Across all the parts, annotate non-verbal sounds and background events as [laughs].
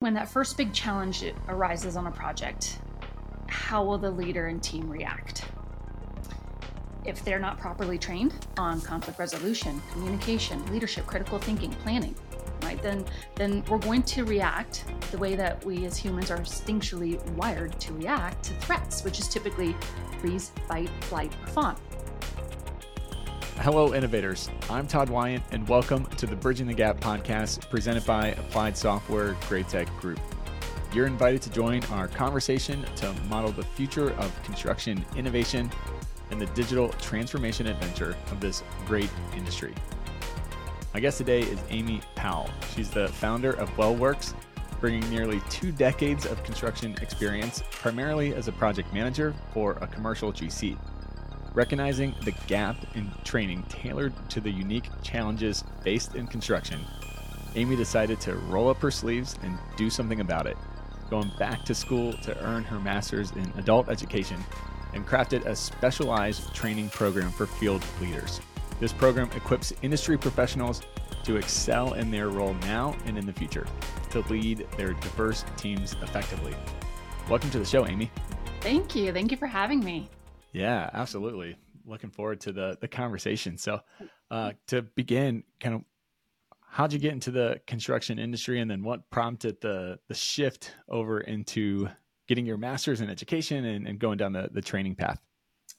When that first big challenge arises on a project, how will the leader and team react? If they're not properly trained on conflict resolution, communication, leadership, critical thinking, planning, right, then then we're going to react the way that we as humans are instinctually wired to react to threats, which is typically freeze, fight, flight, or fawn. Hello, innovators. I'm Todd Wyant, and welcome to the Bridging the Gap podcast presented by Applied Software GRAITEC Group. You're invited to join our conversation to model the future of construction innovation and the digital transformation adventure of this great industry. My guest today is Amy Powell. She's the founder of WellWorks, bringing nearly two decades of construction experience, primarily as a project manager for a commercial GC. Recognizing the gap in training tailored to the unique challenges faced in construction, Amy decided to roll up her sleeves and do something about it, going back to school to earn her master's in adult education and crafted a specialized training program for field leaders. This program equips industry professionals to excel in their role now and in the future, to lead their diverse teams effectively. Welcome to the show, Amy. Thank you. Thank you for having me. Yeah, absolutely. Looking forward to the the conversation. So, uh, to begin, kind of, how'd you get into the construction industry, and then what prompted the the shift over into getting your master's in education and, and going down the the training path?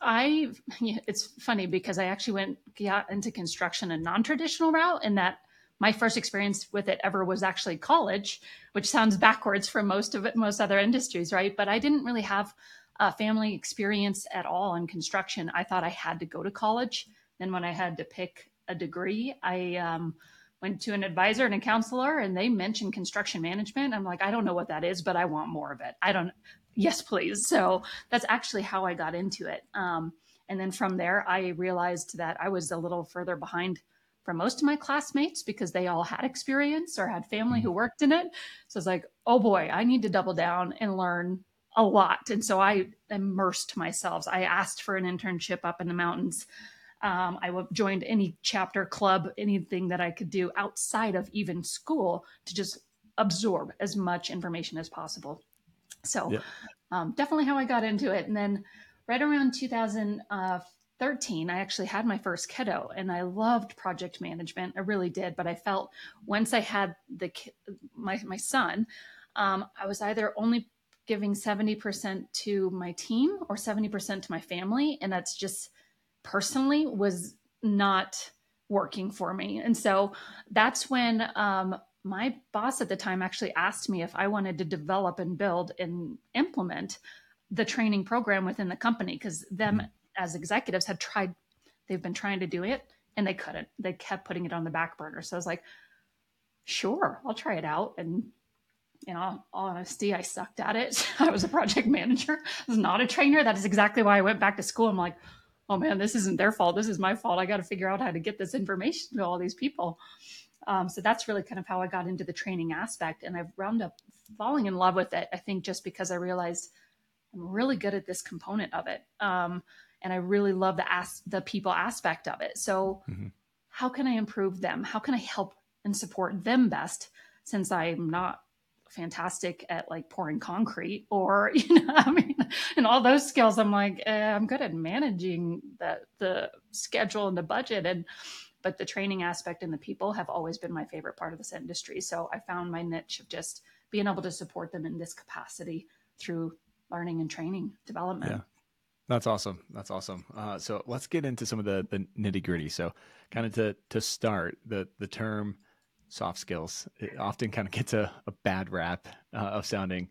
I, it's funny because I actually went got into construction a non-traditional route in that my first experience with it ever was actually college, which sounds backwards for most of it, most other industries, right? But I didn't really have uh, family experience at all in construction. I thought I had to go to college. Then when I had to pick a degree, I um, went to an advisor and a counselor, and they mentioned construction management. I'm like, I don't know what that is, but I want more of it. I don't. [laughs] Yes, please. So that's actually how I got into it. Um, and then from there, I realized that I was a little further behind from most of my classmates because they all had experience or had family who mm-hmm. worked in it. So it's like, oh boy, I need to double down and learn a lot. And so I immersed myself. I asked for an internship up in the mountains. Um, I joined any chapter club, anything that I could do outside of even school to just absorb as much information as possible. So, yeah. um, definitely how I got into it. And then, right around 2013, I actually had my first kiddo, and I loved project management. I really did. But I felt once I had the my my son, um, I was either only giving 70% to my team or 70% to my family. And that's just personally was not working for me. And so that's when um, my boss at the time actually asked me if I wanted to develop and build and implement the training program within the company because them mm-hmm. as executives had tried, they've been trying to do it and they couldn't. They kept putting it on the back burner. So I was like, sure, I'll try it out. And in all, honesty, I sucked at it. [laughs] I was a project manager. I was not a trainer. That is exactly why I went back to school. I'm like, oh man, this isn't their fault. This is my fault. I got to figure out how to get this information to all these people. Um, so that's really kind of how I got into the training aspect. And I've wound up falling in love with it, I think, just because I realized I'm really good at this component of it. Um, and I really love the as- the people aspect of it. So mm-hmm. how can I improve them? How can I help and support them best since I'm not fantastic at like pouring concrete or [laughs] you know i mean and all those skills i'm like eh, i'm good at managing the the schedule and the budget and but the training aspect and the people have always been my favorite part of this industry. So i found my niche of just being able to support them in this capacity through learning and training development. Yeah. That's awesome. That's awesome. Uh, so let's get into some of the, the nitty gritty. So kind of to to start the the term soft skills. It often kind of gets a, a bad rap uh, of sounding,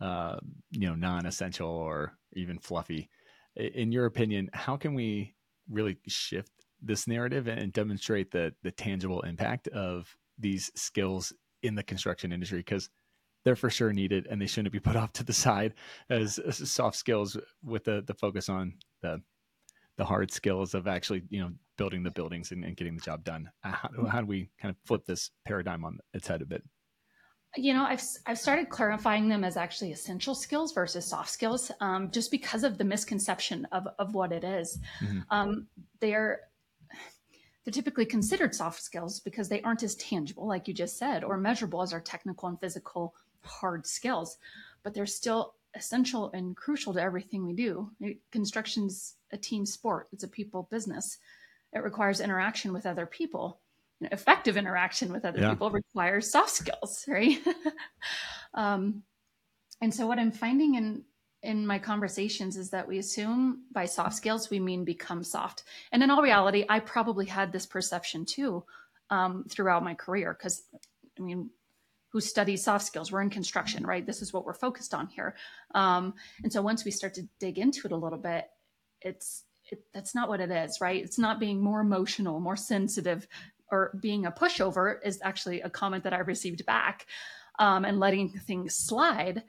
uh, you know, non-essential or even fluffy. In your opinion, how can we really shift this narrative and demonstrate the the tangible impact of these skills in the construction industry? Because they're for sure needed, and they shouldn't be put [laughs] off to the side as, as soft skills with the the focus on the the hard skills of actually you know building the buildings and, and getting the job done. Uh, how, how do we kind of flip this paradigm on its head a bit? you know i've i've started clarifying them as actually essential skills versus soft skills um, just because of the misconception of of what it is. Mm-hmm. Um, they're they're typically considered soft skills because they aren't as tangible like you just said or measurable as our technical and physical hard skills, but they're still essential and crucial to everything we do. Construction's a team sport. It's a people business. It requires interaction with other people. You know, effective interaction with other yeah. people requires soft skills, right? [laughs] um, and so what I'm finding in in my conversations is that we assume by soft skills we mean become soft. And in all reality, I probably had this perception too um, throughout my career because I mean, who studies soft skills? We're in construction, right? This is what we're focused on here. Um, and so once we start to dig into it a little bit, it's it, that's not what it is, right? It's not being more emotional, more sensitive, or being a pushover is actually a comment that I received back, um, and letting things slide.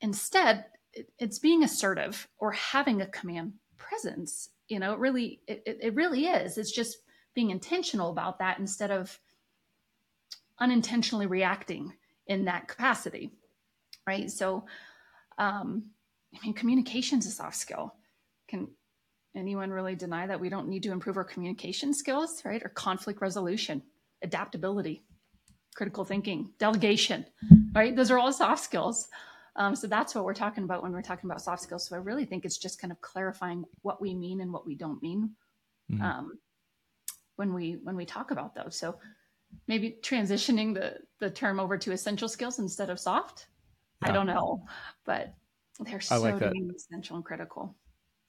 Instead, it, it's being assertive or having a command presence. You know, it really, it, it really is. It's just being intentional about that instead of unintentionally reacting in that capacity, right? So, um, I mean, communication is a soft skill. Can anyone really deny that we don't need to improve our communication skills, right? Or conflict resolution, adaptability, critical thinking, delegation, right? Those are all soft skills. Um, so that's what we're talking about when we're talking about soft skills. So I really think it's just kind of clarifying what we mean and what we don't mean mm-hmm. um, when we when we talk about those. So maybe transitioning the the term over to essential skills instead of soft. Yeah. I don't know, but they're so like essential and critical.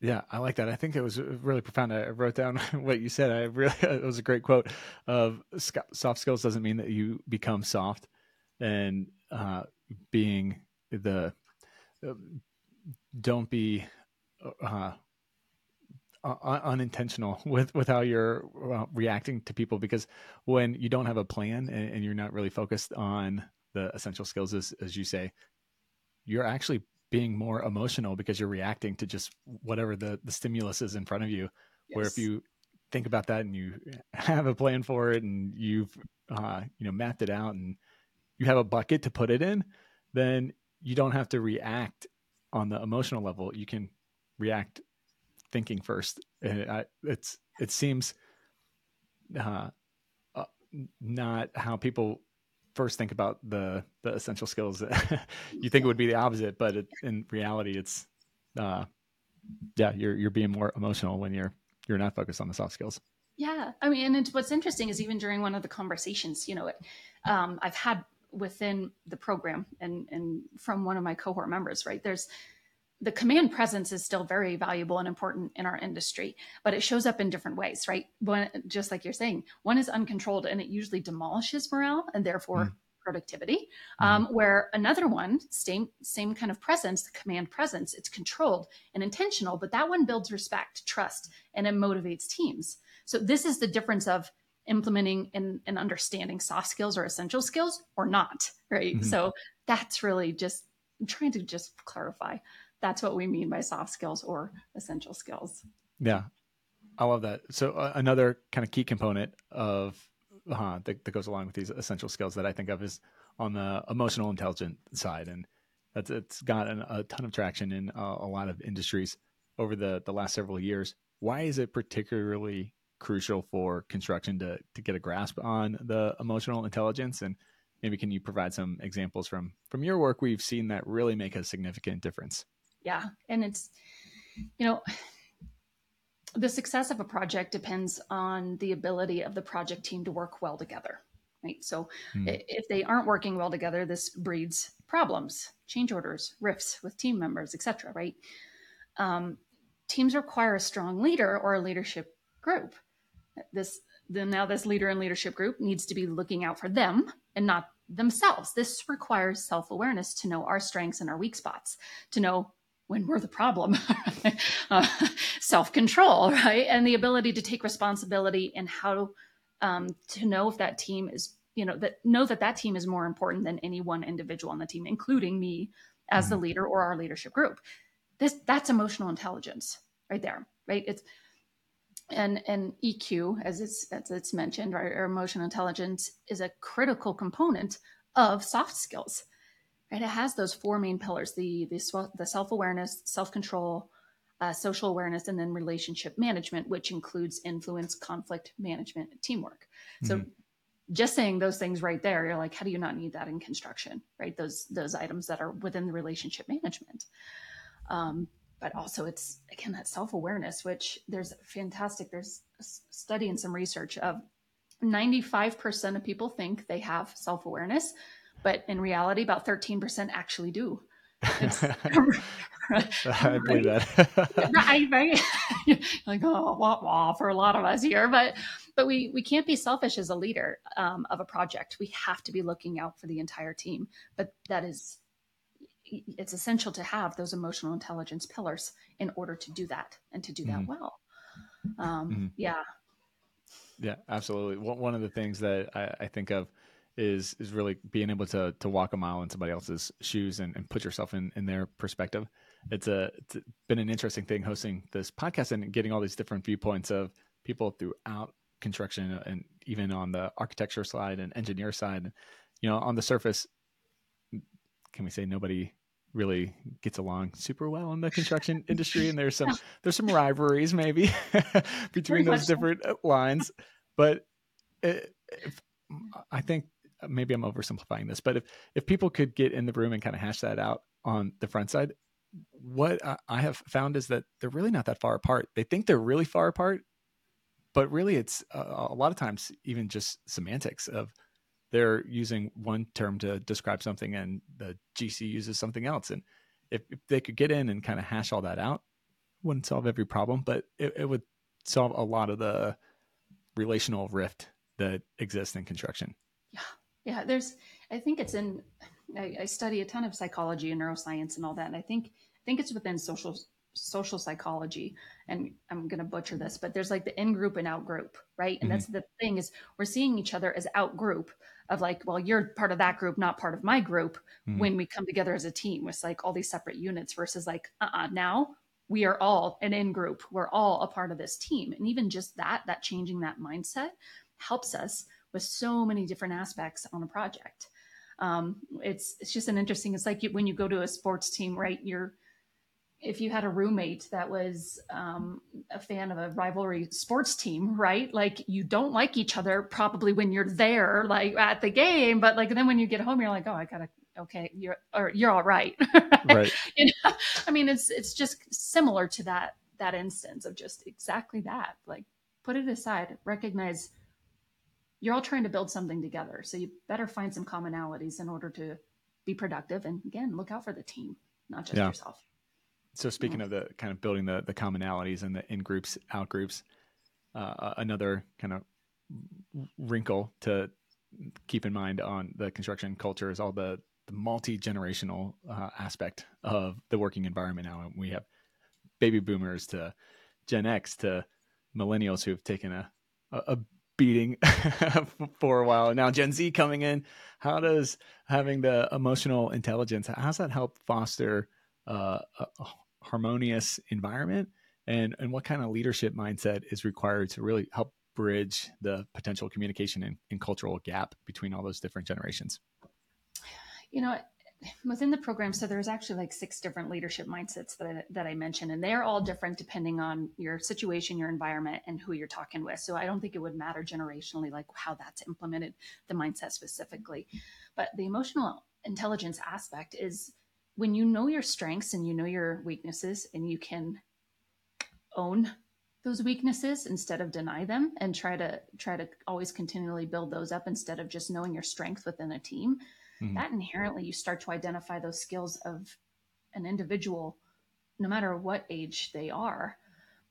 Yeah, I like that. I think it was really profound. I wrote down [laughs] what you said. I really [laughs] it was a great quote of soft skills doesn't mean that you become soft, and uh, being the uh, don't be uh, unintentional [laughs] with with how you're uh, reacting to people because when you don't have a plan and, and, you're not really focused on the essential skills as, as you say you're actually being more emotional because you're reacting to just whatever the the stimulus is in front of you yes. where if you think about that and you [laughs] have a plan for it and you've uh, you know mapped it out and you have a bucket to put it in then you don't have to react on the emotional level you can react thinking first. And I, it's it seems uh, uh, not how people first think about the the essential skills. [laughs] you think it would be the opposite, but it, in reality, it's uh, yeah, you're you're being more emotional when you're you're not focused on the soft skills. Yeah, I mean, and what's interesting is even during one of the conversations, you know, it, um, I've had within the program and and from one of my cohort members, right? There's the command presence is still very valuable and important in our industry, but it shows up in different ways, right? One, just like you're saying, one is uncontrolled and it usually demolishes morale and therefore mm. productivity. Mm. Um, where another one, same same kind of presence, the command presence, it's controlled and intentional, but that one builds respect, trust, and it motivates teams. So this is the difference of implementing and, and understanding soft skills or essential skills or not, right? Mm-hmm. So that's really just I'm trying to just clarify that's what we mean by soft skills or essential skills. Yeah, I love that. So uh, another kind of key component of uh, that, that, goes along with these essential skills that I think of is on the emotional intelligence side, and that's it's gotten a ton of traction in uh, a lot of industries over the the last several years. Why is it particularly crucial for construction to to get a grasp on the emotional intelligence and maybe can you provide some examples from from your work we've seen that really make a significant difference yeah and it's you know the success of a project depends on the ability of the project team to work well together right? So hmm. if they aren't working well together this breeds problems change orders rifts with team members etc right? Um, teams require a strong leader or a leadership group. This then now this leader and leadership group needs to be looking out for them and not themselves. This requires self-awareness to know our strengths and our weak spots to know when we're the problem. [laughs] Uh, self-control right? And the ability to take responsibility and how um, to know if that team is you know that know that that team is more important than any one individual on the team including me as the mm-hmm. leader or our leadership group. This that's emotional intelligence right there right? It's and and eq as it's as it's mentioned right? Or emotional intelligence is a critical component of soft skills right? It has those four main pillars: the the, the self awareness, self control, uh, social awareness, and then relationship management, which includes influence, conflict management, teamwork. Mm-hmm. So just saying those things right there, you're like, how do you not need that in construction, right? Those those items that are within the relationship management. Um, but also it's again that self-awareness, which there's fantastic, there's a study and some research of 95% of people think they have self-awareness, but in reality, about 13% actually do. [laughs] [laughs] I believe that. [laughs] right, right. like oh, wah, wah, for a lot of us here, but but we we can't be selfish as a leader um, of a project. We have to be looking out for the entire team. But that is, it's essential to have those emotional intelligence pillars in order to do that and to do that mm-hmm. well. Um, mm-hmm. Yeah. Yeah, absolutely. One of the things that I, I think of is is really being able to to walk a mile in somebody else's shoes and, and put yourself in in their perspective. It's a it's been an interesting thing hosting this podcast and getting all these different viewpoints of people throughout construction and even on the architecture side and engineer side. You know, on the surface, can we say nobody really gets along super well in the construction [laughs] industry and there's some there's some rivalries maybe [laughs] between those different lines but eh, it, i think maybe I'm oversimplifying this, but if if people could get in the room and kind of hash that out on the front side, what I have found is that they're really not that far apart. They think they're really far apart, but really it's uh, a lot of times even just semantics of they're using one term to describe something and the GC uses something else. And if, if they could get in and kind of hash all that out, wouldn't solve every problem, but it, it would solve a lot of the relational rift that exists in construction. Yeah. Yeah, there's. I think it's in. I, I, study a ton of psychology and neuroscience and all that, and I think I think it's within social social psychology. And I'm going to butcher this, but there's like the in group and out group, right? And mm-hmm. that's the thing is we're seeing each other as out group of like, well, you're part of that group, not part of my group. Mm-hmm. When we come together as a team, it's like all these separate units versus like, uh, uh-uh, now we are all an in group. We're all a part of this team, and even just that, that changing that mindset helps us with so many different aspects on a project. Um, it's it's just an interesting. It's like you, when you go to a sports team, right? You're if you had a roommate that was um, a fan of a rivalry sports team, right? Like you don't like each other probably when you're there, like at the game, but like then when you get home, you're like, oh, I gotta okay, you're or you're all right. [laughs] right. You know? I mean, it's it's just similar to that that instance of just exactly that. Like put it aside, recognize you're all trying to build something together. So you better find some commonalities in order to be productive. And again, look out for the team, not just yeah. yourself. So speaking yeah. of the kind of building the the commonalities and the in groups, out groups, uh, another kind of wrinkle to keep in mind on the construction culture is all the, the multi generational uh, aspect of the working environment. Now And we have baby boomers to Gen X to millennials who have taken a a, beating [laughs] for a while. Now Gen Z coming in, how does having the emotional intelligence how does that help foster uh, a harmonious environment? And and what kind of leadership mindset is required to really help bridge the potential communication and, and cultural gap between all those different generations? You know, within the program, so there's actually like six different leadership mindsets that I, that I mentioned, and they're all different depending on your situation, your environment, and who you're talking with. So I don't think it would matter generationally, like how that's implemented, the mindset specifically. But the emotional intelligence aspect is when you know your strengths and you know your weaknesses, and you can own those weaknesses instead of deny them and try to try to always continually build those up instead of just knowing your strength within a team mm-hmm. that inherently you start to identify those skills of an individual, no matter what age they are.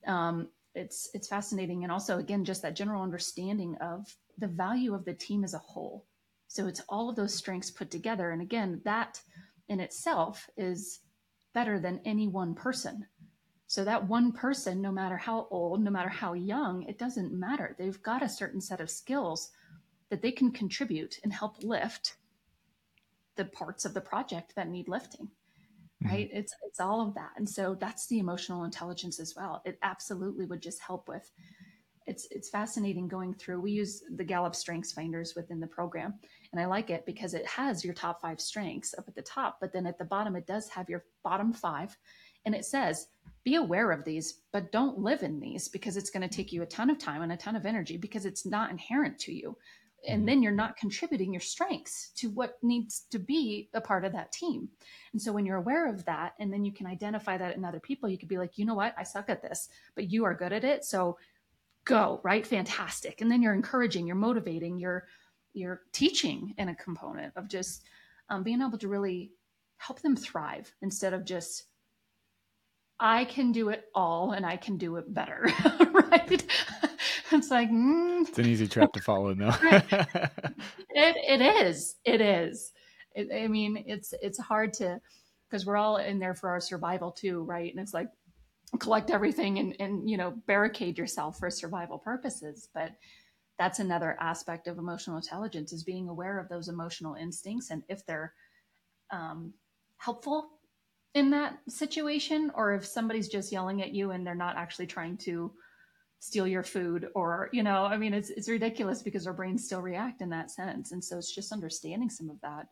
Um, it's it's fascinating, and also again just that general understanding of the value of the team as a whole. So it's all of those strengths put together, and again that in itself is better than any one person. So that one person, no matter how old, no matter how young, it doesn't matter. They've got a certain set of skills that they can contribute and help lift the parts of the project that need lifting mm-hmm. right mm-hmm. it's it's all of that and so that's the emotional intelligence as well it absolutely would just help with it's it's fascinating going through we use the gallup strengths finders within the program and i like it because it has your top five strengths up at the top but then at the bottom it does have your bottom five and it says be aware of these but don't live in these because it's going to take you a ton of time and a ton of energy because it's not inherent to you and Mhm. then you're not contributing your strengths to what needs to be a part of that team. And so when you're aware of that and then you can identify that in other people you could be like you know what? I suck at this but you are good at it so go right? Fantastic. And then you're encouraging you're motivating you're you're teaching in a component of just um, being able to really help them thrive instead of just i can do it all and i can do it better [laughs] right [laughs] it's like mm, It's an easy trap to follow, though. [laughs] [laughs] it, it is. It is. It, i mean it's it's hard to because we're all in there for our survival too right? And it's like collect everything and and you know barricade yourself for survival purposes. But that's another aspect of emotional intelligence is being aware of those emotional instincts and if they're um, helpful in that situation or if somebody's just yelling at you and they're not actually trying to steal your food or you know i mean it's it's ridiculous because our brains still react in that sense. And so it's just understanding some of that.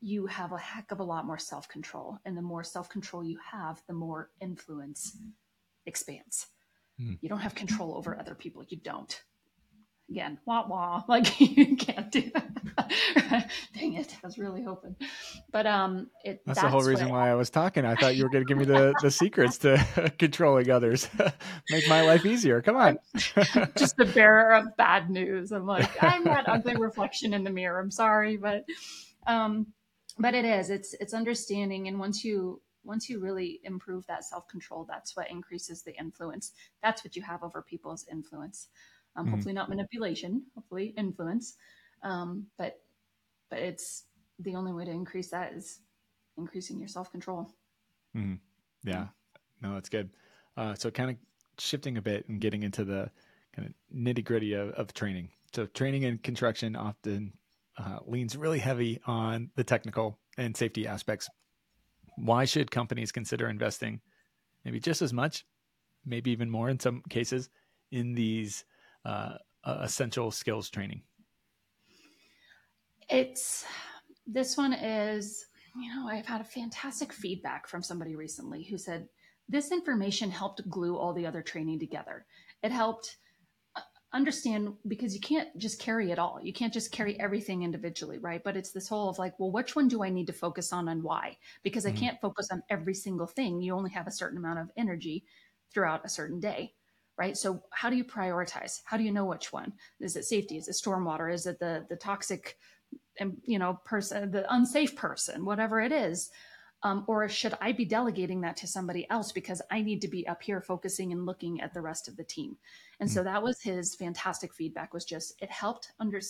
You have a heck of a lot more self-control. And the more self-control you have the more influence expands. Hmm. you don't have control over other people. You don't. Again wah wah. [laughs] Like you can't do that [laughs] dang it i was really hoping but um it That's, the whole reason why I was talking. I thought you were going to give me the, [laughs] the secrets to [laughs] controlling others, make my life easier. Come on. just the bearer of bad news. I'm like, I'm that ugly reflection in the mirror. I'm sorry, but um, but it is. It's it's understanding, and once you once you really improve that self control, that's what increases the influence. That's what you have over people's influence. Um, Mhm. Hopefully, not manipulation. Hopefully, influence. Um, but but it's the only way to increase that is increasing your self control. Yeah, no, that's good. Uh, so, kind of shifting a bit and getting into the kind of nitty gritty of, of training. So, training in construction often uh, leans really heavy on the technical and safety aspects. Why should companies consider investing maybe just as much, maybe even more in some cases, in these uh, essential skills training? It's this one is, you know, I've had a fantastic feedback from somebody recently who said this information helped glue all the other training together. It helped uh, understand because you can't just carry it all. You can't just carry everything individually, right? But it's this whole of like, well, which one do I need to focus on and why? Because Mhm. I can't focus on every single thing. You only have a certain amount of energy throughout a certain day right so how do you prioritize how do you know which one is it safety is it stormwater is it the the toxic you know person the unsafe person whatever it is um, or should i be delegating that to somebody else because i need to be up here focusing and looking at the rest of the team? And so that was his fantastic feedback was just it helped under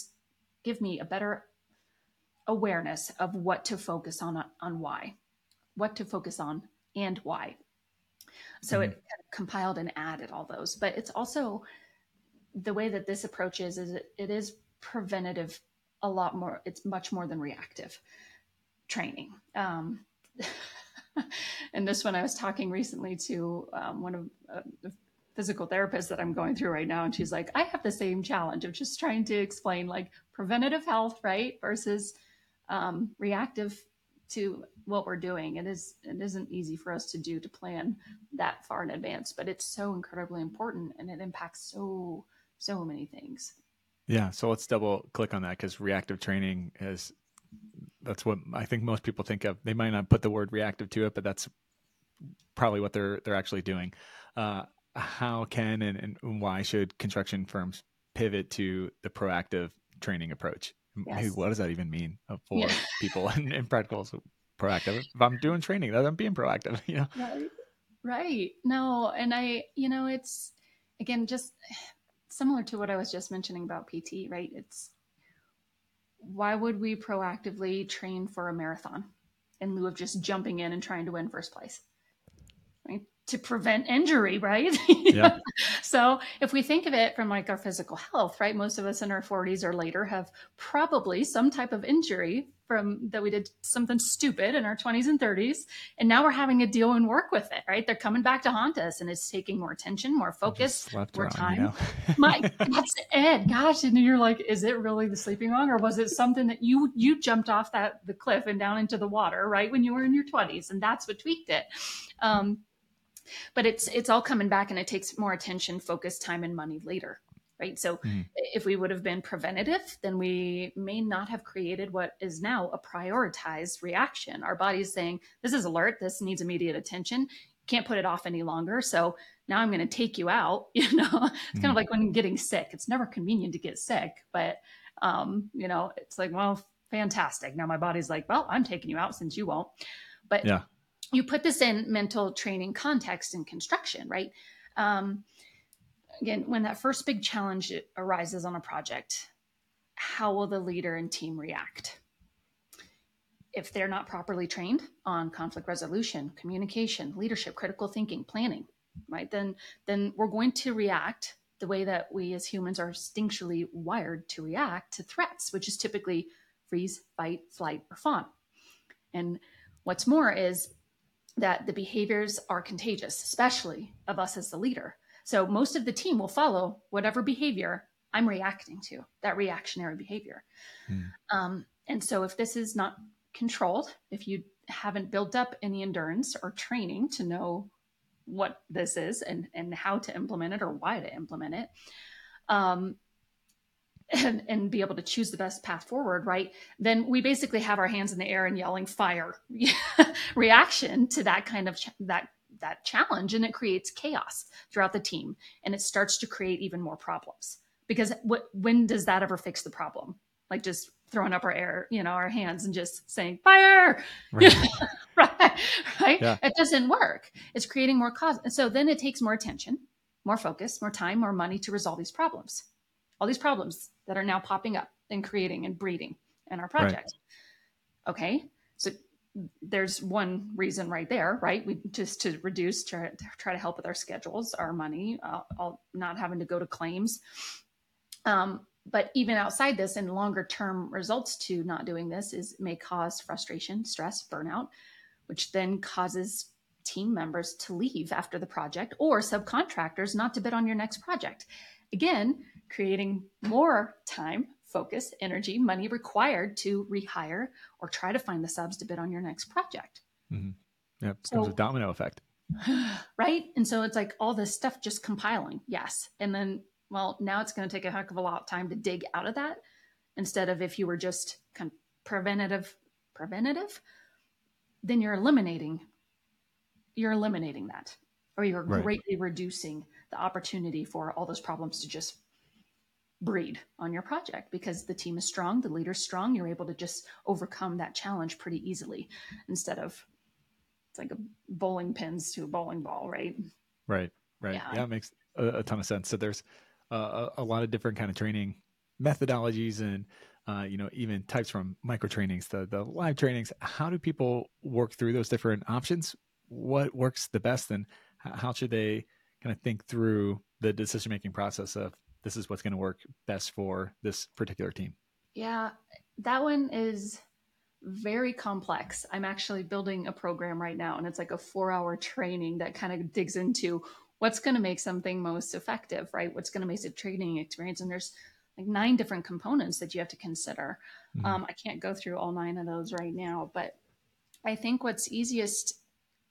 give me a better awareness of what to focus on on why what to focus on and why. So it kind of compiled and added all those but it's also the way that this approach is is it, it is preventative a lot more it's much more than reactive training. Um, [laughs] and this one i was talking recently to um, one of uh, the physical therapists that i'm going through right now and she's like i have the same challenge of just trying to explain like preventative health right versus um, reactive to what we're doing. It is it isn't easy for us to do to plan that far in advance but it's so incredibly important and it impacts so so many things Yeah, so let's double click on that because reactive training is that's what I think most people think of. They might not put the word reactive to it, but that's probably what they're they're actually doing. Uh, how can and, and why should construction firms pivot to the proactive training approach? Hey, what does that even mean uh, for Yeah. [laughs] people in, in practical? So proactive. If I'm doing training, that I'm being proactive. [laughs] You know. Right. Right. No, and I, you know, it's again just similar to what I was just mentioning about PT, right? It's why would we proactively train for a marathon in lieu of just jumping in and trying to win first place? Right? To prevent injury, right? Yeah. [laughs] so if we think of it from like our physical health, right? Most of us in our 40s or later have probably some type of injury from that we did something stupid in our 20s and 30s and now we're having to deal and work with it right they're coming back to haunt us and it's taking more attention more focus more time You know? [laughs] my [laughs] that's it gosh and you're like is it really the sleeping wrong or was it something that you you jumped off that the cliff and down into the water right when you were in your 20s and that's what tweaked it um but it's it's all coming back and it takes more attention focus time and money later right? So mm-hmm. if we would have been preventative, then we may not have created what is now a prioritized reaction. Our body's saying, this is alert, this needs immediate attention, can't put it off any longer. So now I'm going to take you out. [laughs] You know, it's mm-hmm. kind of like when getting sick. It's never convenient to get sick, but um, you know, it's like, well, fantastic. Now my body's like, well, I'm taking you out since you won't. But yeah. You put this in mental training context in construction, right? Um, again, when that first big challenge arises on a project, how will the leader and team react? If they're not properly trained on conflict resolution, communication, leadership, critical thinking, planning, right? Then then we're going to react the way that we as humans are instinctually wired to react to threats, which is typically freeze, fight, flight, or fawn. And what's more is that the behaviors are contagious, especially of us as the leader. So most of the team will follow whatever behavior I'm reacting to, that reactionary behavior. Hmm. Um, and so if this is not controlled, if you haven't built up any endurance or training to know what this is and, and how to implement it or why to implement it, um, and, and be able to choose the best path forward, right? Then we basically have our hands in the air and yelling fire [laughs] reaction to that kind of ch- that that challenge and it creates chaos throughout the team and it starts to create even more problems because what when does that ever fix the problem like just throwing up our air you know our hands and just saying fire right [laughs] right, right? Yeah. it doesn't work it's creating more cause and so then it takes more attention more focus more time more money to resolve these problems all these problems that are now popping up and creating and breeding in our project right. okay so there's one reason right there, right? We just to reduce, try, try to help with our schedules, our money, uh, all, not having to go to claims. Um, but even outside this and longer term results to not doing this is may cause frustration, stress, burnout, which then causes team members to leave after the project or subcontractors not to bid on your next project. Again, creating more time focus, energy, money required to rehire or try to find the subs to bid on your next project. Mm-hmm. Yeah, it becomes so, a domino effect. [sighs] Right. And so it's like all this stuff just compiling. Yes. And then, well, now it's going to take a heck of a lot of time to dig out of that instead of if you were just kind of preventative, preventative, then you're eliminating, you're eliminating that or you're right. greatly reducing the opportunity for all those problems to just breed on your project because the team is strong, the leader's strong, you're able to just overcome that challenge pretty easily instead of it's like a bowling pins to a bowling ball, right? Right, right. Yeah, yeah it makes a, a, ton of sense. So there's uh, a, a, lot of different kind of training methodologies and uh, you know even types from micro trainings, the the live trainings. How do people work through those different options? What works the best, and how should they kind of think through the decision making process of this is what's going to work best for this particular team? Yeah, that one is very complex. I'm actually building a program right now, and it's like a four hour training that kind of digs into what's going to make something most effective, right? What's going to make a training experience. And there's like nine different components that you have to consider. Mm-hmm. Um, I can't go through all nine of those right now, but I think what's easiest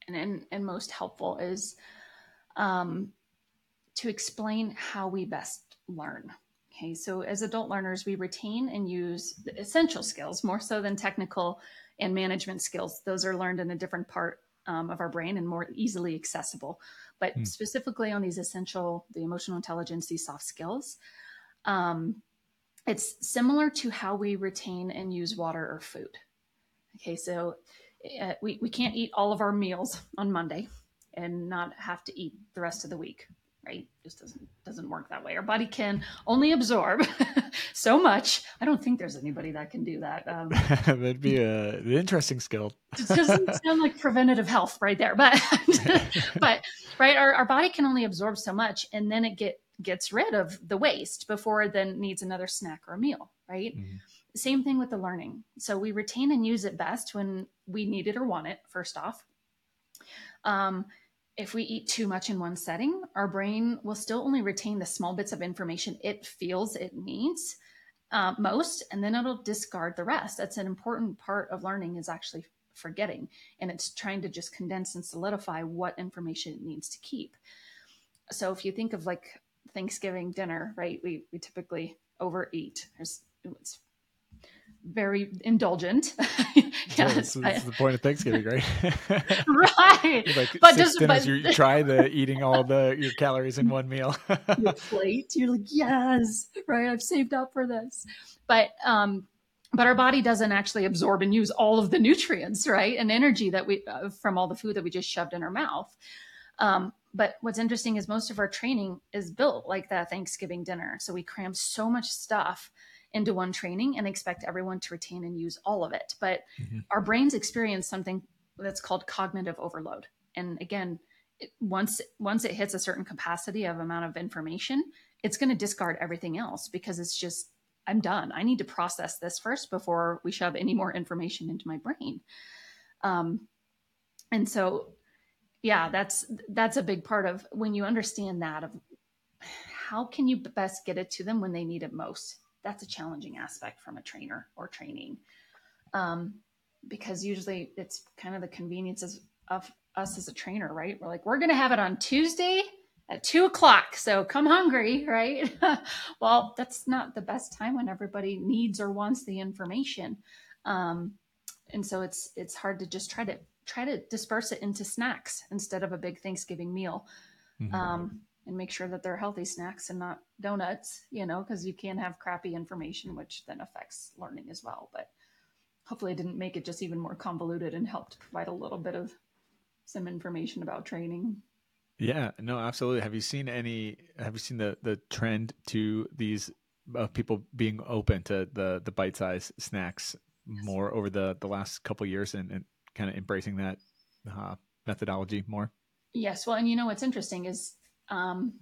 and, and, and most helpful is um, to explain how we best learn. Okay, so as adult learners, we retain and use the essential skills more so than technical and management skills. Those are learned in a different part um, of our brain and more easily accessible. But mm. specifically on these essential, the emotional intelligence, these soft skills, um, it's similar to how we retain and use water or food. Okay, so uh, we, we can't eat all of our meals on Monday and not have to eat the rest of the week right? Just doesn't doesn't work that way. Our body can only absorb [laughs] so much. I don't think there's anybody that can do that. Um, [laughs] That'd be a, an interesting skill. it doesn't [laughs] sound like preventative health right there, but but right, our, our body can only absorb so much, and then it get gets rid of the waste before it then needs another snack or a meal, right? Mm-hmm. Same thing with the learning. So we retain and use it best when we need it or want it. First off. Um, if we eat too much in one setting, our brain will still only retain the small bits of information it feels it needs uh, most, and then it'll discard the rest. That's an important part of learning is actually forgetting, and it's trying to just condense and solidify what information it needs to keep. So if you think of like Thanksgiving dinner, right? We we typically overeat. There's it's very indulgent. [laughs] yes, yeah, that's, the point of Thanksgiving, right? [laughs] right. [laughs] like but just but, you try the eating all the your calories in one meal. your plate, you're like, yes, right. I've saved up for this, but um, but our body doesn't actually absorb and use all of the nutrients, right, and energy that we uh, from all the food that we just shoved in our mouth. Um, but what's interesting is most of our training is built like that Thanksgiving dinner. So we cram so much stuff into one training and expect everyone to retain and use all of it. But mm-hmm. our brains experience something that's called cognitive overload. And again, it, once once it hits a certain capacity of amount of information, it's going to discard everything else because it's just I'm done. I need to process this first before we shove any more information into my brain. Um, and so, yeah, that's that's a big part of when you understand that of how can you best get it to them when they need it most that's a challenging aspect from a trainer or training. Um, because usually it's kind of the conveniences of us as a trainer right? We're like we're going to have it on tuesday at two o'clock so come hungry [laughs] right? [laughs] Well that's not the best time when everybody needs or wants the information. Um, and so it's it's hard to just try to try to disperse it into snacks instead of a big thanksgiving meal. Mm-hmm. um, and make sure that they're healthy snacks and not donuts, you know, because you can have crappy information, which then affects learning as well. But hopefully, I didn't make it just even more convoluted and helped provide a little bit of some information about training. Yeah, no, absolutely. Have you seen any? Have you seen the the trend to these uh, people being open to the the bite size snacks yes. more over the the last couple years and, and kind of embracing that uh, methodology more? Yes. Well, and you know what's interesting is um,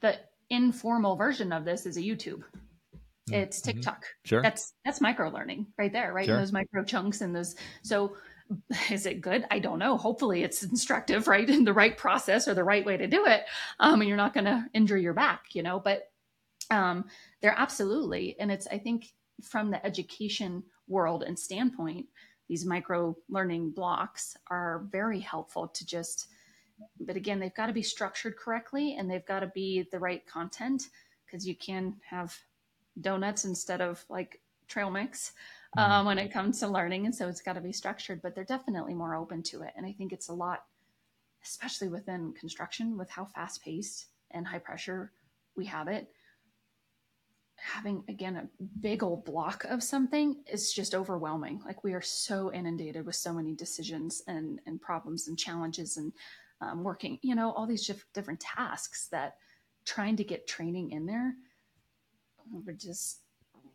the informal version of this is a YouTube. Mm-hmm. It's. TikTok. Mm-hmm. Sure. That's that's micro learning right there, right? Sure. Those micro chunks and those. So [laughs] is it good? I don't know. Hopefully it's instructive, [laughs] right? In the right process or the right way to do it. Um, and you're not going to injure your back, you know, but um, they're absolutely. And it's, I think from the education world and standpoint, these micro learning blocks are very helpful to just but again, they've got to be structured correctly and they've got to be the right content because you can have donuts instead of like trail mix mm-hmm. um, when it comes to learning. And so it's got to be structured, but they're definitely more open to it. And I think it's a lot, especially within construction, with how fast paced and high pressure we have it. Having again a big old block of something is just overwhelming. Like we are so inundated with so many decisions and and problems and challenges and um, working, you know, all these different tasks that trying to get training in there, we're just,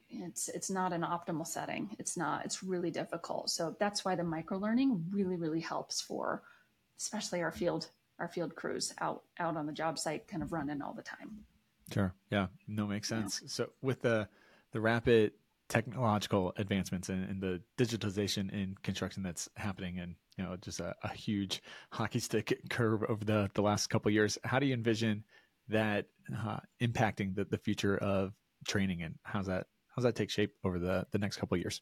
it's, it's not an optimal setting. It's not, it's really difficult. So that's why the micro learning really, really helps for, especially our field, our field crews out, out on the job site, kind of running all the time. Sure. Yeah. No, makes sense. Yeah. So with the, the rapid technological advancements and, and, the digitalization in construction that's happening and you know just a, a, huge hockey stick curve over the, the last couple years. How do you envision that uh, impacting the, the future of training and how's that how's that take shape over the, the next couple years?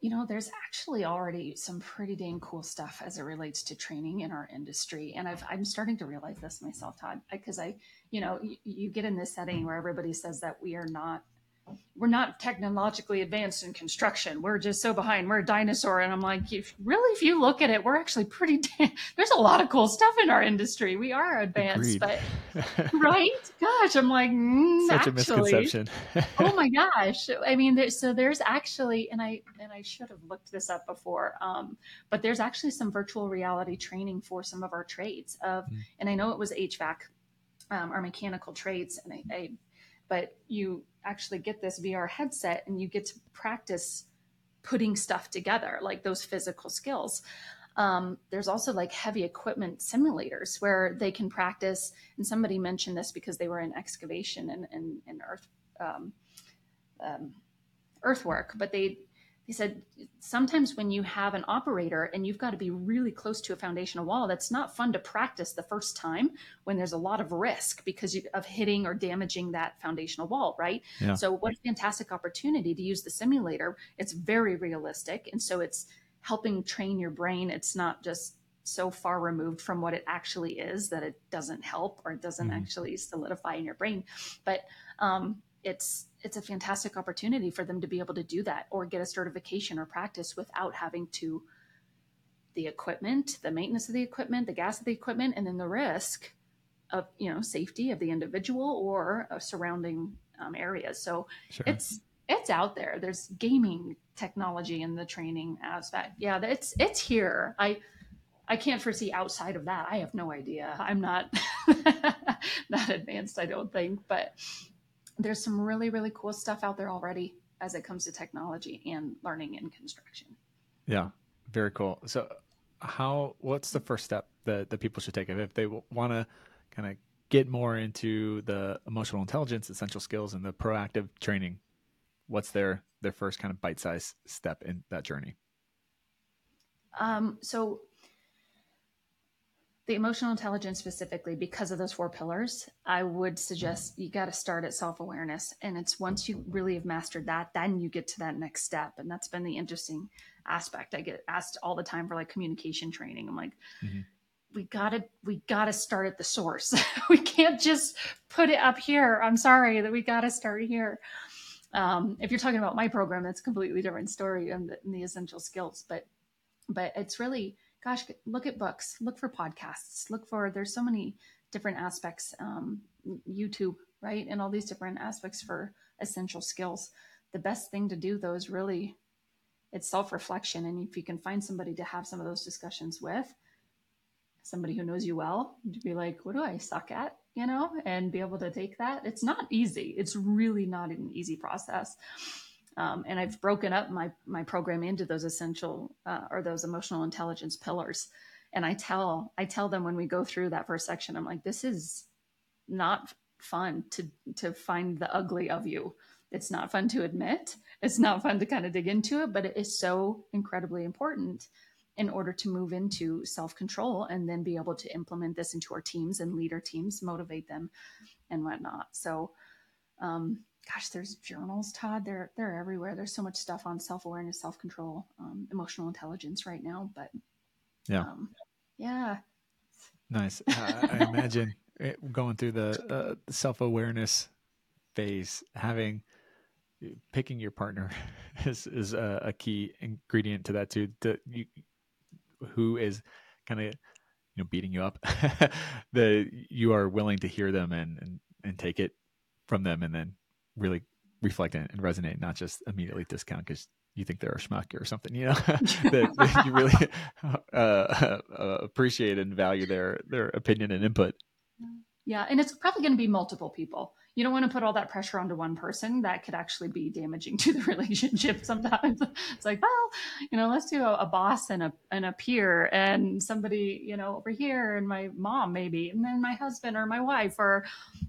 You know there's actually already some pretty dang cool stuff as it relates to training in our industry. And i am starting to realize this myself todd because i you know you get in this setting where everybody says that we are not we're not technologically advanced in construction. We're just so behind. We're a dinosaur. And I'm like, if, really, if you look at it, we're actually pretty, [laughs] damn, there's a lot of cool stuff in our industry. We are advanced, Agreed. but [laughs] right? Gosh, I'm like, mm, such actually, a misconception. oh my [laughs] gosh. I mean, there, so there's actually, and I, and I should have looked this up before, um, but there's actually some virtual reality training for some of our trades of, mm. and I know it was HVAC, um, our mechanical trades. And I, I but you actually get this VR headset and you get to practice putting stuff together, like those physical skills. Um, there's also like heavy equipment simulators where they can practice. And somebody mentioned this because they were in excavation and, and, and earth um, um, earthwork, but they he said sometimes when you have an operator and you've got to be really close to a foundational wall that's not fun to practice the first time when there's a lot of risk because of hitting or damaging that foundational wall right yeah. so what a fantastic opportunity to use the simulator it's very realistic and so it's helping train your brain it's not just so far removed from what it actually is that it doesn't help or it doesn't mm-hmm. actually solidify in your brain. But um, it's it's a fantastic opportunity for them to be able to do that or get a certification or practice without having to the equipment, the maintenance of the equipment, the gas of the equipment, and then the risk of you know safety of the individual or surrounding um, areas. So sure. it's it's out there. There's gaming technology in the training aspect. Yeah, it's it's here. I I can't foresee outside of that. I have no idea. I'm not [laughs] that advanced, I don't think, but there's some really really cool stuff out there already as it comes to technology and learning in construction. Yeah, very cool. So, how? What's the first step that that people should take if they want to kind of get more into the emotional intelligence, essential skills, and the proactive training? What's their their first kind of bite sized step in that journey? Um, so the emotional intelligence specifically because of those four pillars i would suggest you got to start at self-awareness. And it's once you really have mastered that then you get to that next step. And that's been the interesting aspect. I get asked all the time for like communication training. I'm like mm-hmm. we gotta we gotta start at the source. [laughs] We can't just put it up here. I'm sorry that we gotta start here. Um, if you're talking about my program that's a completely different story and the, and the essential skills. But but it's really gosh, look at books, look for podcasts, look for, there's so many different aspects, um, YouTube, right? And all these different aspects for essential skills. The best thing to do though is really, it's self-reflection. And if you can find somebody to have some of those discussions with, somebody who knows you well, to be like, what do I suck at? You know, and be able to take that. It's not easy. It's really not an easy process. Um, and I've broken up my my program into those essential uh, or those emotional intelligence pillars. And I tell I tell them when we go through that first section, I'm like, this is not fun to to find the ugly of you. It's not fun to admit. It's not fun to kind of dig into it, but it is so incredibly important in order to move into self control and then be able to implement this into our teams and lead our teams, motivate them, and whatnot. So, um, gosh, there's journals, Todd. They're they're everywhere. There's so much stuff on self awareness, self control, um, emotional intelligence right now. But yeah, um, yeah, nice. uh, I imagine [laughs] going through the uh, self awareness phase, having picking your partner [laughs] is is a, a key ingredient to that too. The, you, who is kind of you know beating you up, [laughs] that you are willing to hear them and and, and take it from them and then really reflect and, resonate, not just immediately discount because you think they're a schmuck or something, you know, [laughs] that, that, [laughs] [laughs] you really uh, uh, appreciate and value their their opinion and input. Yeah, and it's probably going to be multiple people. You don't want to put all that pressure onto one person. That could actually be damaging to the [laughs] relationship. Sometimes it's like, well, you know, let's do a, a boss and a and a peer and somebody, you know, over here and my mom maybe, and then my husband or my wife or,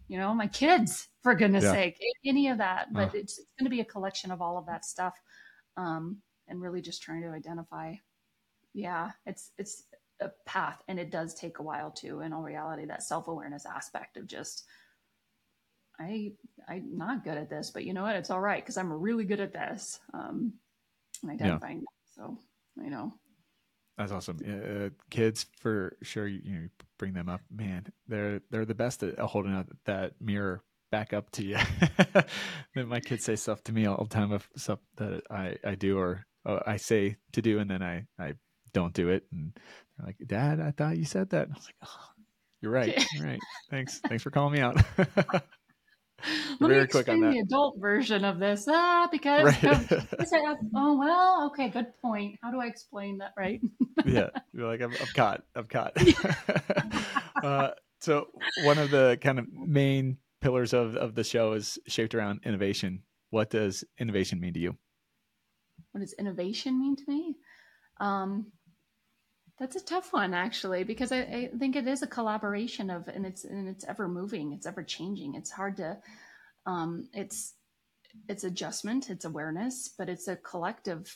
you know, my kids for goodness yeah. sake, any of that. But it's, it's going to be a collection of all of that stuff, um, and really just trying to identify. Yeah, it's it's a path, and it does take a while too. In all reality, that self awareness aspect of just. I I'm not good at this, but you know what? It's all right because I'm really good at this. Um, identifying. Yeah. So you know, that's awesome. Uh, kids, for sure, you, you, bring them up. Man, they're they're the best at holding out that mirror back up to you. [laughs] my kids say stuff to me all the time of stuff that I, I do or uh, I say to do, and then I, I don't do it. And they're like, Dad, I thought you said that. And I was like, oh, you're right. You're right. Thanks. Thanks for calling me out. [laughs] Let Very me quick on that. the adult version of this. Ah, because right. of, [laughs] oh well, okay, good point. How do I explain that right? yeah, you're like I'm, I'm caught. I'm caught. [laughs] uh, so one of the kind of main pillars of, of the show is shaped around innovation. What does innovation mean to you? What does innovation mean to me? Um, that's a tough one actually, because I, I, think it is a collaboration of, and it's and it's ever moving, it's ever changing. It's hard to, um, it's it's adjustment, it's awareness, but it's a collective,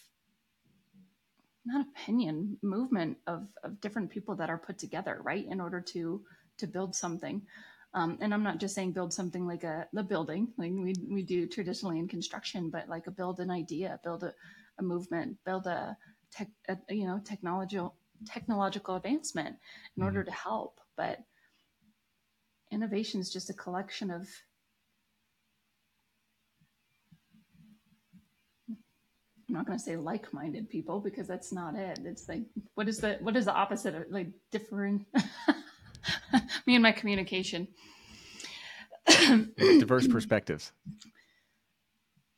not opinion, movement of of different people that are put together, right, in order to to build something. Um, and I'm not just saying build something like a the building, like we we do traditionally in construction, but like a build an idea, build a, a movement, build a tech, a, you know, technological technological advancement in mm-hmm. order to help. But innovation is just a collection of I'm not going to say like-minded people because that's not it. It's like what is the what is the opposite of like different [laughs] me and my communication. diverse perspectives.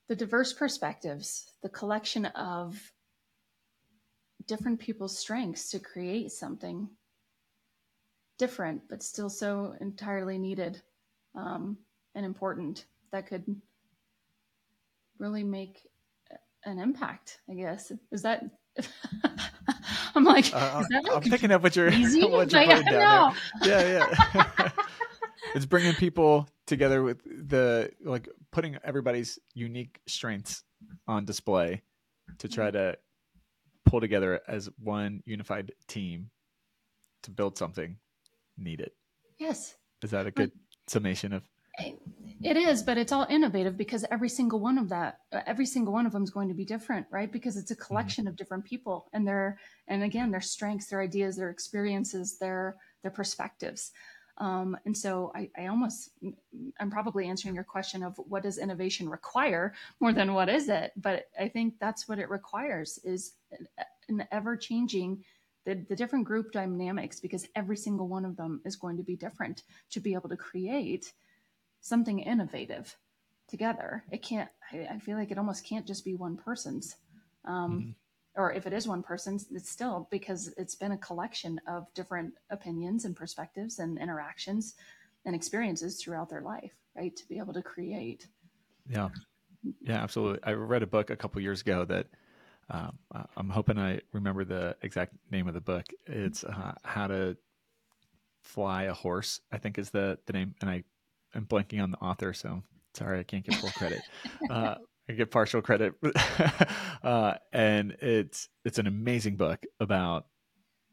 The diverse perspectives, the collection of different people's strengths to create something different, but still so entirely needed um, and important that could really make an impact. I guess is that. [laughs] I'm like, uh, I'm like picking up what you're, [laughs] easy? what you're putting down. Yeah, yeah. [laughs] it's bringing people together with the like putting everybody's unique strengths on display to try to pull together as one unified team to build something needed. Yes. Is that a good but, summation of? It is, but it's all innovative because every single one of that, every single one of them is going to be different, right? Because it's a mm-hmm. collection mm-hmm. of different people and their, and again, their strengths, their ideas, their experiences, their their perspectives. Um, and so I, I, almost, I'm probably answering your question of what does innovation require more than what is it? But I think that's what it requires is an ever changing the, the different group dynamics because every single one of them is going to be different to be able to create something innovative together. It can't, I, I feel like it almost can't just be one person's. Um, mm-hmm or if it is one person, it's still because it's been a collection of different opinions and perspectives and interactions and experiences throughout their life, right? To be able to create. Yeah. Yeah, absolutely. I read a book a couple years ago that um, I'm hoping I remember the exact name of the book. It's uh, How to Fly a Horse, I think is the, the name. And I am blanking on the author, so sorry, I can't get full credit. [laughs] Uh, I get partial credit, [laughs] uh, and it's it's an amazing book about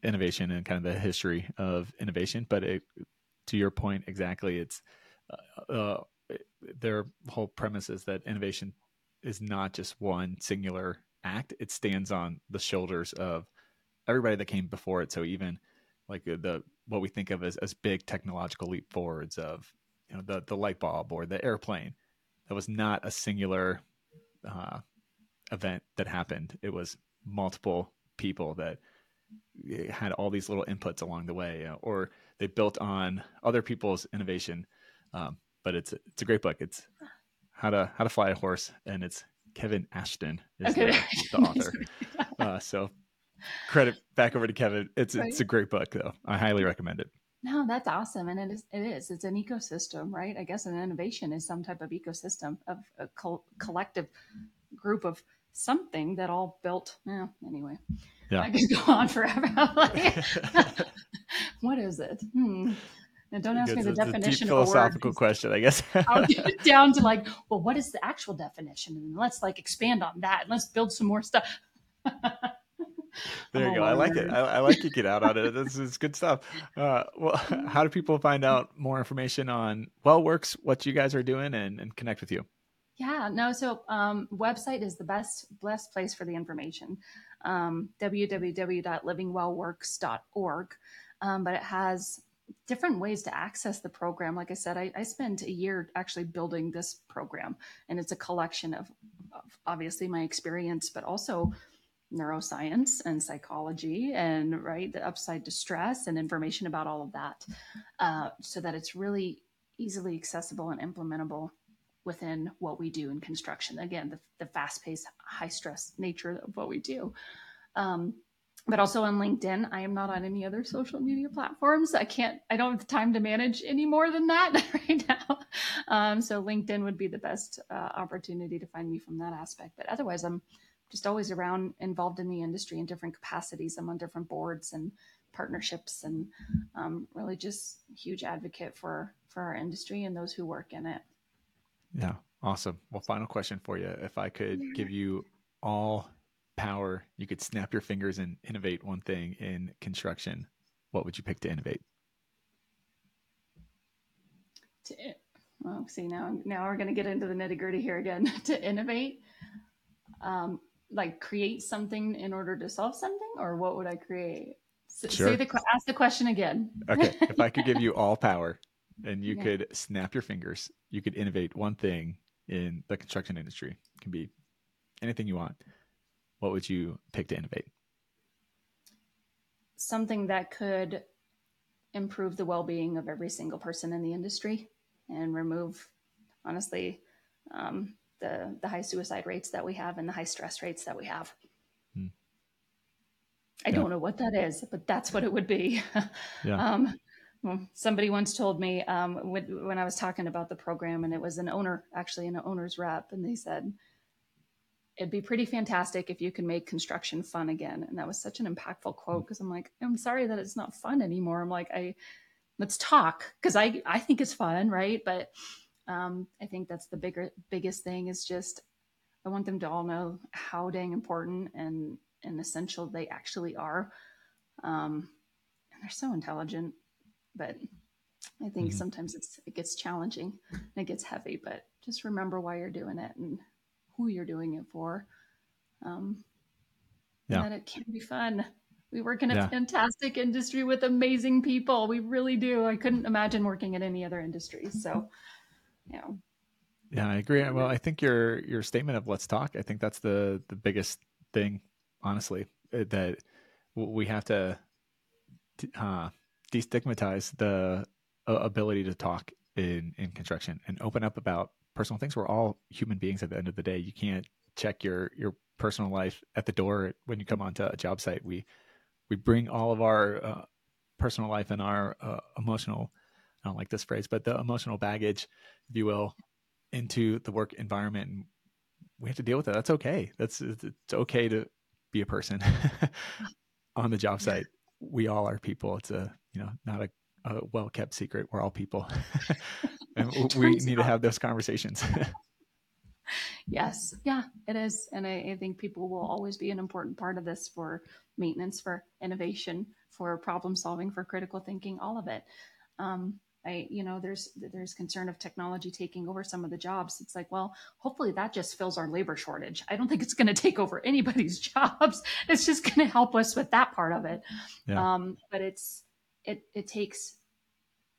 innovation and kind of the history of innovation. But it, to your point, exactly, it's uh, uh, their whole premise is that innovation is not just one singular act; it stands on the shoulders of everybody that came before it. So even like the what we think of as as big technological leap forwards of you know the the light bulb or the airplane that was not a singular uh, event that happened. It was multiple people that eh, had all these little inputs along the way, uh, or they built on other people's innovation. Um, but it's it's a great book. It's how to how to fly a horse, and it's Kevin Ashton is okay. the, the, [laughs] author. uh, so credit back over to Kevin. It's right. it's a great book though. I highly recommend it. No, that's awesome, and it is. It is. It's an ecosystem, right? I guess an innovation is some type of ecosystem of a co- collective group of something that all built. Yeah. Anyway, yeah. I could go on forever. [laughs] what is it? Hmm. And don't ask me the definition. philosophical question, I guess. [laughs] I'll get it down to like, well, what is the actual definition? And let's like expand on that. And Let's build some more stuff. [laughs] [laughs] there you go. I like it. I, I, like you get out on it. This is good stuff. Uh, well, [laughs] how do people find out more information on WellWorks, what you guys are doing, and, and connect with you? Yeah, no. So um, website is the best best place for the information. Um, www.livingwellworks.org. Um, but it has different ways to access the program. Like I said, I, I spent a year actually building this program, and it's a collection of, of obviously my experience, but also neuroscience and psychology and right the upside to stress and information about all of that uh, so that it's really easily accessible and implementable within what we do in construction. Again the, the fast-paced high stress nature of what we do. Um, but also on linkedin i am not on any other social media platforms. I can't i don't have the time to manage any more than that [laughs] right now. Um, so linkedin would be the best uh, opportunity to find me from that aspect. But otherwise i'm just always around involved in the industry in different capacities. I'm on different boards and partnerships and um, really just huge advocate for for our industry and those who work in it. Yeah, awesome. Well, final question for you. If I could give you all power, you could snap your fingers and innovate one thing in construction, what would you pick to innovate? To, well, see now, now we're going to get into the nitty gritty here again. [laughs] to innovate, um, like create something in order to solve something or what would i create Sure. Say the ask the question again. okay, [laughs] if I could give you all power and you yeah. could snap your fingers, you could innovate one thing in the construction industry. It can be anything you want. What would you pick to innovate? Something that could improve the well-being of every single person in the industry and remove, honestly, um, the the high suicide rates that we have and the high stress rates that we have. Hmm. I yeah. don't know what that is, but that's what it would be. [laughs] yeah. Um, well, somebody once told me um, when, when I was talking about the program, and it was an owner, actually an owner's rep, and they said, it'd be pretty fantastic if you could make construction fun again. And that was such an impactful quote because I'm like, I'm sorry that it's not fun anymore. I'm like, I let's talk because I I think it's fun, right? But um, I think that's the bigger biggest thing is just I want them to all know how dang important and and essential they actually are. Um, and they're so intelligent, but I think mm-hmm. sometimes it's it gets challenging and it gets heavy. But just remember why you're doing it and who you're doing it for. Um, yeah. And that it can be fun. We work in a yeah. fantastic industry with amazing people. We really do. I couldn't imagine working in any other industry. So, know. Yeah, I agree. Well, I think your your statement of let's talk. I think that's the the biggest thing, honestly, uh, that we have to uh, destigmatize the ability to talk in in construction and open up about personal things. We're all human beings at the end of the day. You can't check your your personal life at the door when you come onto a job site. We we bring all of our uh, personal life and our uh, emotional I don't like this phrase, but the emotional baggage, if you will, into the work environment. And we have to deal with it. That's okay. That's it's okay to be a person [laughs] on the job site. We all are people. It's a you know not a, a well kept secret. We're all people. [laughs] and [laughs] we need out. to have those conversations. yes, yeah, it is, and I, I, think people will always be an important part of this for maintenance, for innovation, for problem solving, for critical thinking, all of it. Um, I, you know, there's there's concern of technology taking over some of the jobs. It's like, well, hopefully that just fills our labor shortage. I don't think it's going [laughs] to take over anybody's [laughs] jobs. It's just going to help us with that part of it. Yeah. Um, but it's it it takes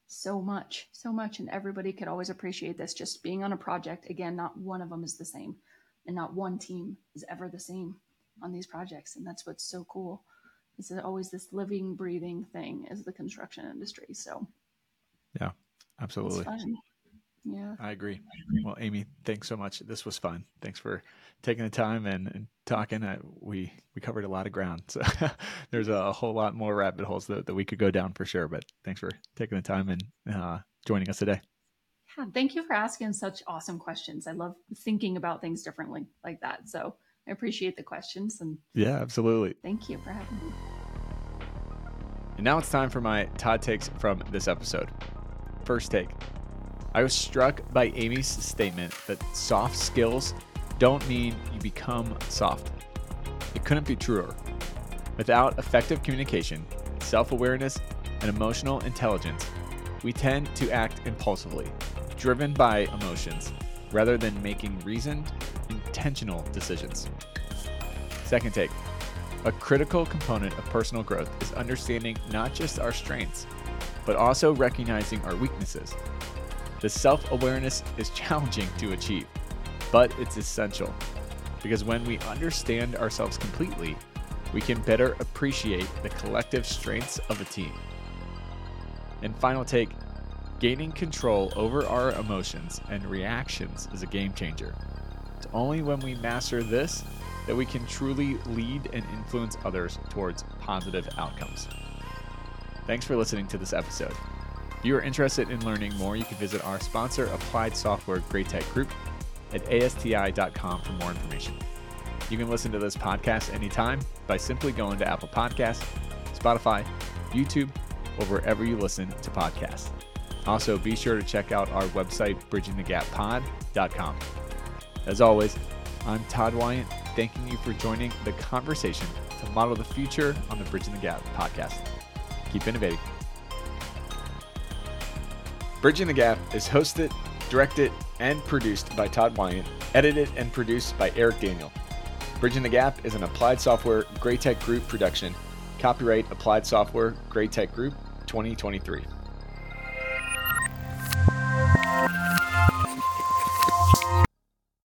so much, so much. And everybody could always appreciate this. Just being on a project, again, not one of them is the same. And not one team is ever the same on these projects. And that's what's so cool. It's always this living, breathing thing is the construction industry. So, yeah, absolutely. Yeah. I agree. Well, Amy, thanks so much. This was fun. Thanks for taking the time and, and talking. Uh, we we covered a lot of ground, so [laughs] there's a whole lot more rabbit holes that, that we could go down for sure. But thanks for taking the time and uh, joining us today. Yeah, thank you for asking such awesome questions. I love thinking about things differently like that. So I appreciate the questions and yeah, absolutely. Thank you for having me. And now it's time for my Todd takes from this episode. First take. I was struck by Amy's statement that soft skills don't mean you become soft. It couldn't be truer. Without effective communication, self awareness, and emotional intelligence, we tend to act impulsively, driven by emotions, rather than making reasoned, intentional decisions. Second take a critical component of personal growth is understanding not just our strengths, but also recognizing our weaknesses. The self awareness is [laughs] challenging to achieve but it's essential because when we understand ourselves completely, we can better appreciate the collective strengths of a team. And final take gaining control over our emotions and reactions is a game changer. It's only when we master this that we can truly lead and influence others towards positive outcomes. Thanks for listening to this episode. If you are interested in learning more, you can visit our sponsor, Applied Software GRAITEC Group at asti.com for more information. You can listen to this podcast anytime by simply going to Apple Podcasts, Spotify, YouTube, or wherever you listen to podcasts. Also, be sure to check out our website, bridgingthegappod.com. As always, I'm Todd Wyant, thanking you for joining the conversation to model the future on the Bridging the Gap podcast. Keep innovating. Bridging the Gap is hosted, directed, and produced by Todd Wyant, edited and produced by Eric Daniel. Bridging the Gap is an applied software GRAITEC Group production Copyright Applied Software GRAITEC Group 2023.